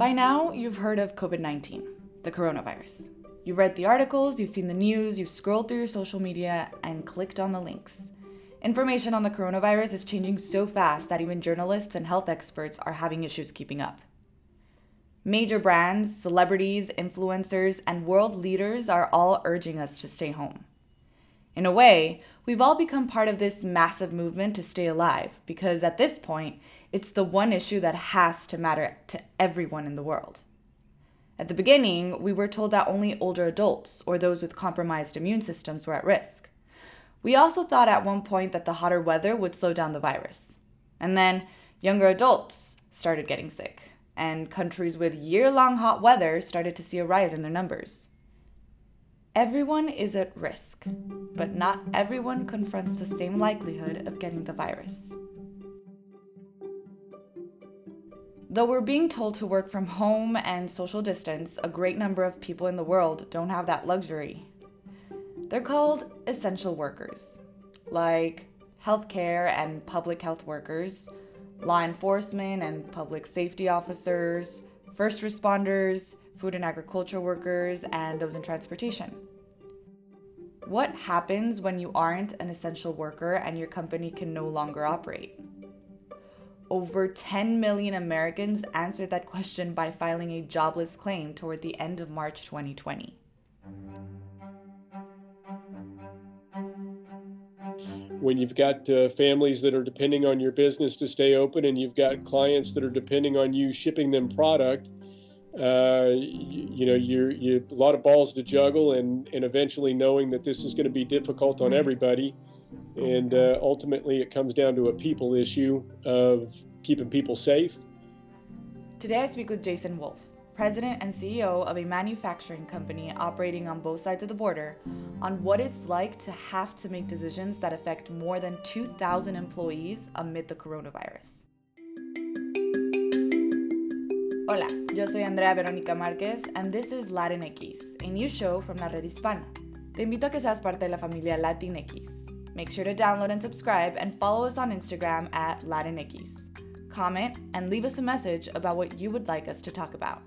By now, you've heard of COVID 19, the coronavirus. You've read the articles, you've seen the news, you've scrolled through your social media, and clicked on the links. Information on the coronavirus is changing so fast that even journalists and health experts are having issues keeping up. Major brands, celebrities, influencers, and world leaders are all urging us to stay home. In a way, we've all become part of this massive movement to stay alive because at this point, it's the one issue that has to matter to everyone in the world. At the beginning, we were told that only older adults or those with compromised immune systems were at risk. We also thought at one point that the hotter weather would slow down the virus. And then younger adults started getting sick, and countries with year long hot weather started to see a rise in their numbers. Everyone is at risk, but not everyone confronts the same likelihood of getting the virus. Though we're being told to work from home and social distance, a great number of people in the world don't have that luxury. They're called essential workers, like healthcare and public health workers, law enforcement and public safety officers, first responders, food and agriculture workers, and those in transportation. What happens when you aren't an essential worker and your company can no longer operate? Over 10 million Americans answered that question by filing a jobless claim toward the end of March 2020. When you've got uh, families that are depending on your business to stay open and you've got clients that are depending on you shipping them product, uh, you, you, know, you're, you a lot of balls to juggle and, and eventually knowing that this is going to be difficult on everybody. And uh, ultimately, it comes down to a people issue of keeping people safe. Today, I speak with Jason Wolf, president and CEO of a manufacturing company operating on both sides of the border, on what it's like to have to make decisions that affect more than 2,000 employees amid the coronavirus. Hola, yo soy Andrea Verónica Márquez, and this is Latinx, a new show from La Red Hispana. Te invito a que seas parte de la familia Latinx. Make sure to download and subscribe and follow us on Instagram at Latinx. Comment and leave us a message about what you would like us to talk about.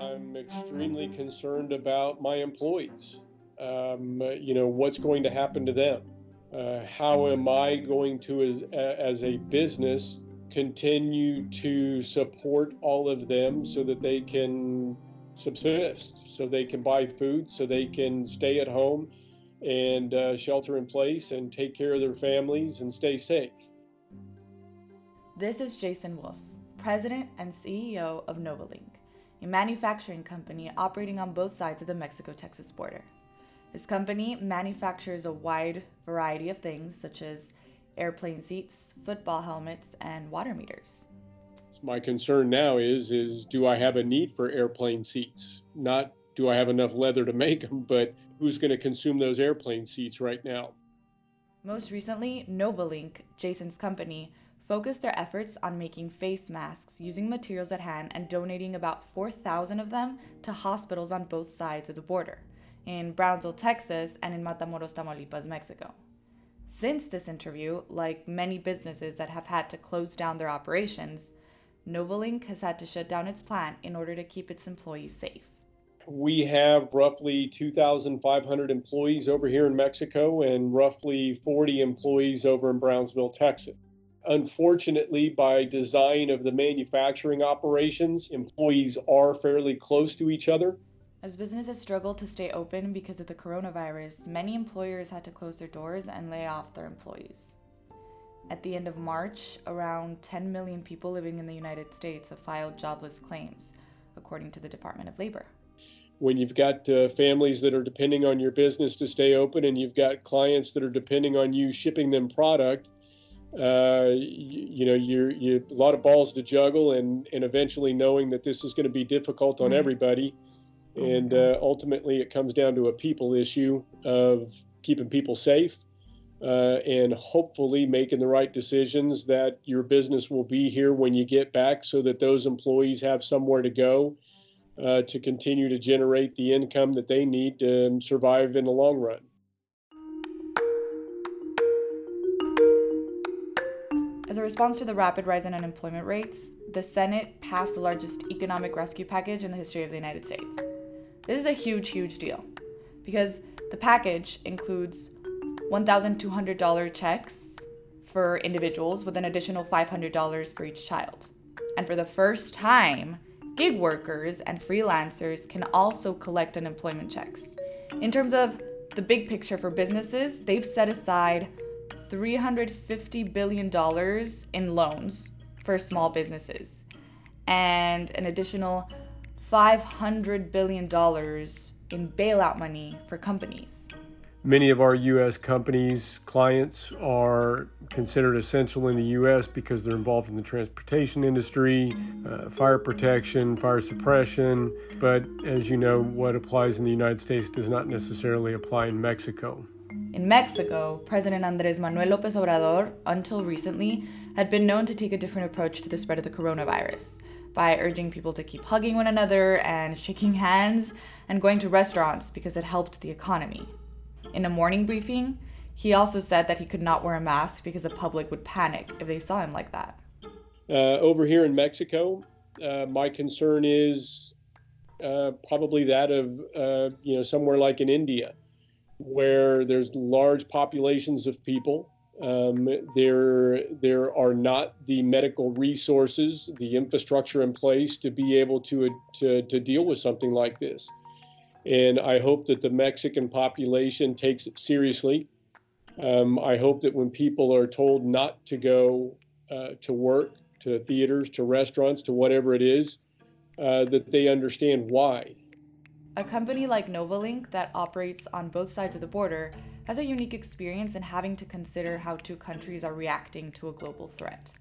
I'm extremely concerned about my employees. Um, you know, what's going to happen to them? Uh, how am I going to, as, as a business, continue to support all of them so that they can subsist, so they can buy food, so they can stay at home and uh, shelter in place and take care of their families and stay safe. This is Jason Wolf, President and CEO of Novalink, a manufacturing company operating on both sides of the Mexico Texas border. His company manufactures a wide variety of things such as airplane seats, football helmets, and water meters. My concern now is is do I have a need for airplane seats? Not do I have enough leather to make them, but who's going to consume those airplane seats right now? Most recently, Novalink, Jason's company, focused their efforts on making face masks using materials at hand and donating about 4,000 of them to hospitals on both sides of the border, in Brownsville, Texas, and in Matamoros, Tamaulipas, Mexico. Since this interview, like many businesses that have had to close down their operations, Novalink has had to shut down its plant in order to keep its employees safe. We have roughly 2,500 employees over here in Mexico and roughly 40 employees over in Brownsville, Texas. Unfortunately, by design of the manufacturing operations, employees are fairly close to each other. As businesses struggled to stay open because of the coronavirus, many employers had to close their doors and lay off their employees. At the end of March, around 10 million people living in the United States have filed jobless claims, according to the Department of Labor. When you've got uh, families that are depending on your business to stay open and you've got clients that are depending on you shipping them product, uh, you, you, know, you're, you a lot of balls to juggle and, and eventually knowing that this is going to be difficult on mm-hmm. everybody. And uh, ultimately, it comes down to a people issue of keeping people safe uh, and hopefully making the right decisions that your business will be here when you get back so that those employees have somewhere to go uh, to continue to generate the income that they need to survive in the long run. As a response to the rapid rise in unemployment rates, the Senate passed the largest economic rescue package in the history of the United States. This is a huge, huge deal because the package includes $1,200 checks for individuals with an additional $500 for each child. And for the first time, gig workers and freelancers can also collect unemployment checks. In terms of the big picture for businesses, they've set aside $350 billion in loans for small businesses and an additional $500 billion in bailout money for companies. Many of our U.S. companies' clients are considered essential in the U.S. because they're involved in the transportation industry, uh, fire protection, fire suppression. But as you know, what applies in the United States does not necessarily apply in Mexico. In Mexico, President Andres Manuel Lopez Obrador, until recently, had been known to take a different approach to the spread of the coronavirus by urging people to keep hugging one another and shaking hands and going to restaurants because it helped the economy. In a morning briefing, he also said that he could not wear a mask because the public would panic if they saw him like that. Uh, over here in Mexico, uh, my concern is uh, probably that of uh, you know somewhere like in India, where there's large populations of people. Um, there, there are not the medical resources, the infrastructure in place to be able to, to, to deal with something like this. And I hope that the Mexican population takes it seriously. Um, I hope that when people are told not to go uh, to work, to theaters, to restaurants, to whatever it is, uh, that they understand why. A company like Novalink that operates on both sides of the border has a unique experience in having to consider how two countries are reacting to a global threat.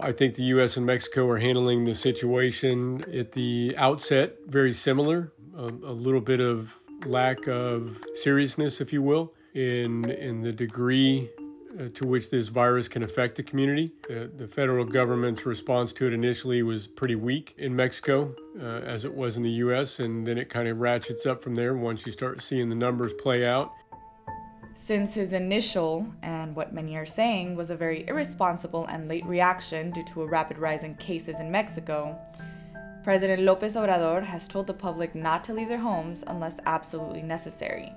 I think the U.S. and Mexico are handling the situation at the outset very similar a, a little bit of lack of seriousness, if you will, in in the degree uh, to which this virus can affect the community. The, the, federal government's response to it initially was pretty weak in Mexico, uh, as it was in the U.S., and then it kind of ratchets up from there once you start seeing the numbers play out. Since his initial, and what many are saying, was a very irresponsible and late reaction due to a rapid rise in cases in Mexico, President Lopez Obrador has told the public not to leave their homes unless absolutely necessary.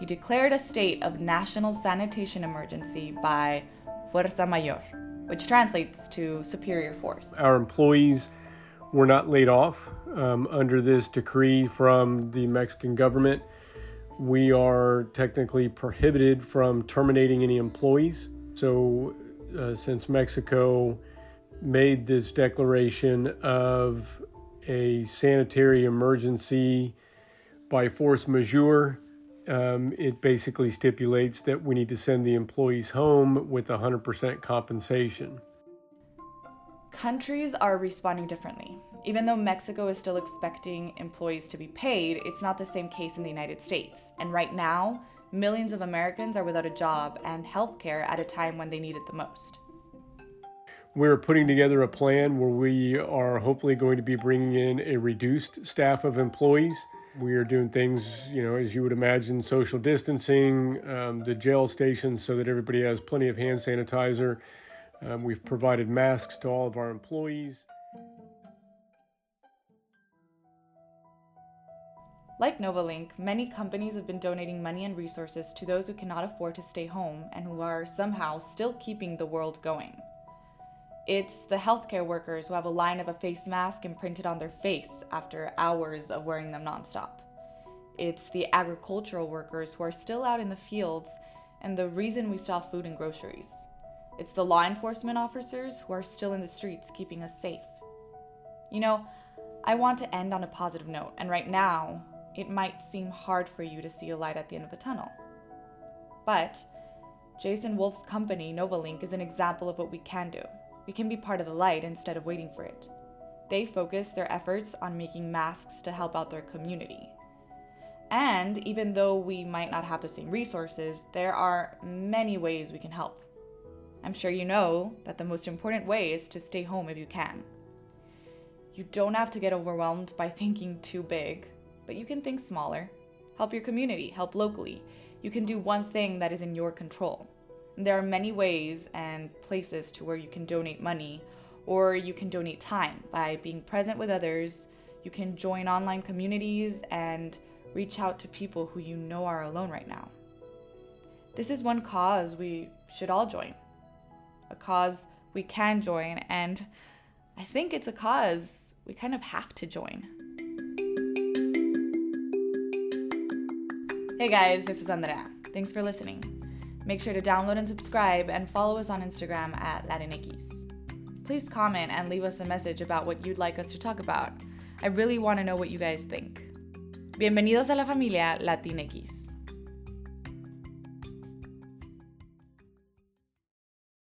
He declared a state of national sanitation emergency by Fuerza Mayor, which translates to superior force. Our employees were not laid off um, under this decree from the Mexican government. We are technically prohibited from terminating any employees. So, uh, since Mexico made this declaration of a sanitary emergency by force majeure. Um, it basically stipulates that we need to send the employees home with 100% compensation. Countries are responding differently. Even though Mexico is still expecting employees to be paid, it's not the same case in the United States. And right now, millions of Americans are without a job and health care at a time when they need it the most. We're putting together a plan where we are hopefully going to be bringing in a reduced staff of employees. We are doing things, you know, as you would imagine, social distancing, um, the jail stations so that everybody has plenty of hand sanitizer. Um, we've provided masks to all of our employees. Like Novalink, many companies have been donating money and resources to those who cannot afford to stay home and who are somehow still keeping the world going. It's the healthcare workers who have a line of a face mask imprinted on their face after hours of wearing them nonstop. It's the agricultural workers who are still out in the fields and the reason we have food and groceries. It's the law enforcement officers who are still in the streets keeping us safe. You know, I want to end on a positive note, and right now, it might seem hard for you to see a light at the end of a tunnel. But Jason Wolf's company, Novalink, is an example of what we can do. We can be part of the light instead of waiting for it. They focus their efforts on making masks to help out their community. And even though we might not have the same resources, there are many ways we can help. I'm sure you know that the most important way is to stay home if you can. You don't have to get overwhelmed by thinking too big, but you can think smaller. Help your community, help locally. You can do one thing that is in your control. There are many ways and places to where you can donate money or you can donate time by being present with others. You can join online communities and reach out to people who you know are alone right now. This is one cause we should all join, a cause we can join, and I think it's a cause we kind of have to join. Hey guys, this is Andrea. Thanks for listening. Make sure to download and subscribe and follow us on Instagram at Latinx. Please comment and leave us a message about what you'd like us to talk about. I really want to know what you guys think. Bienvenidos a la familia Latinx.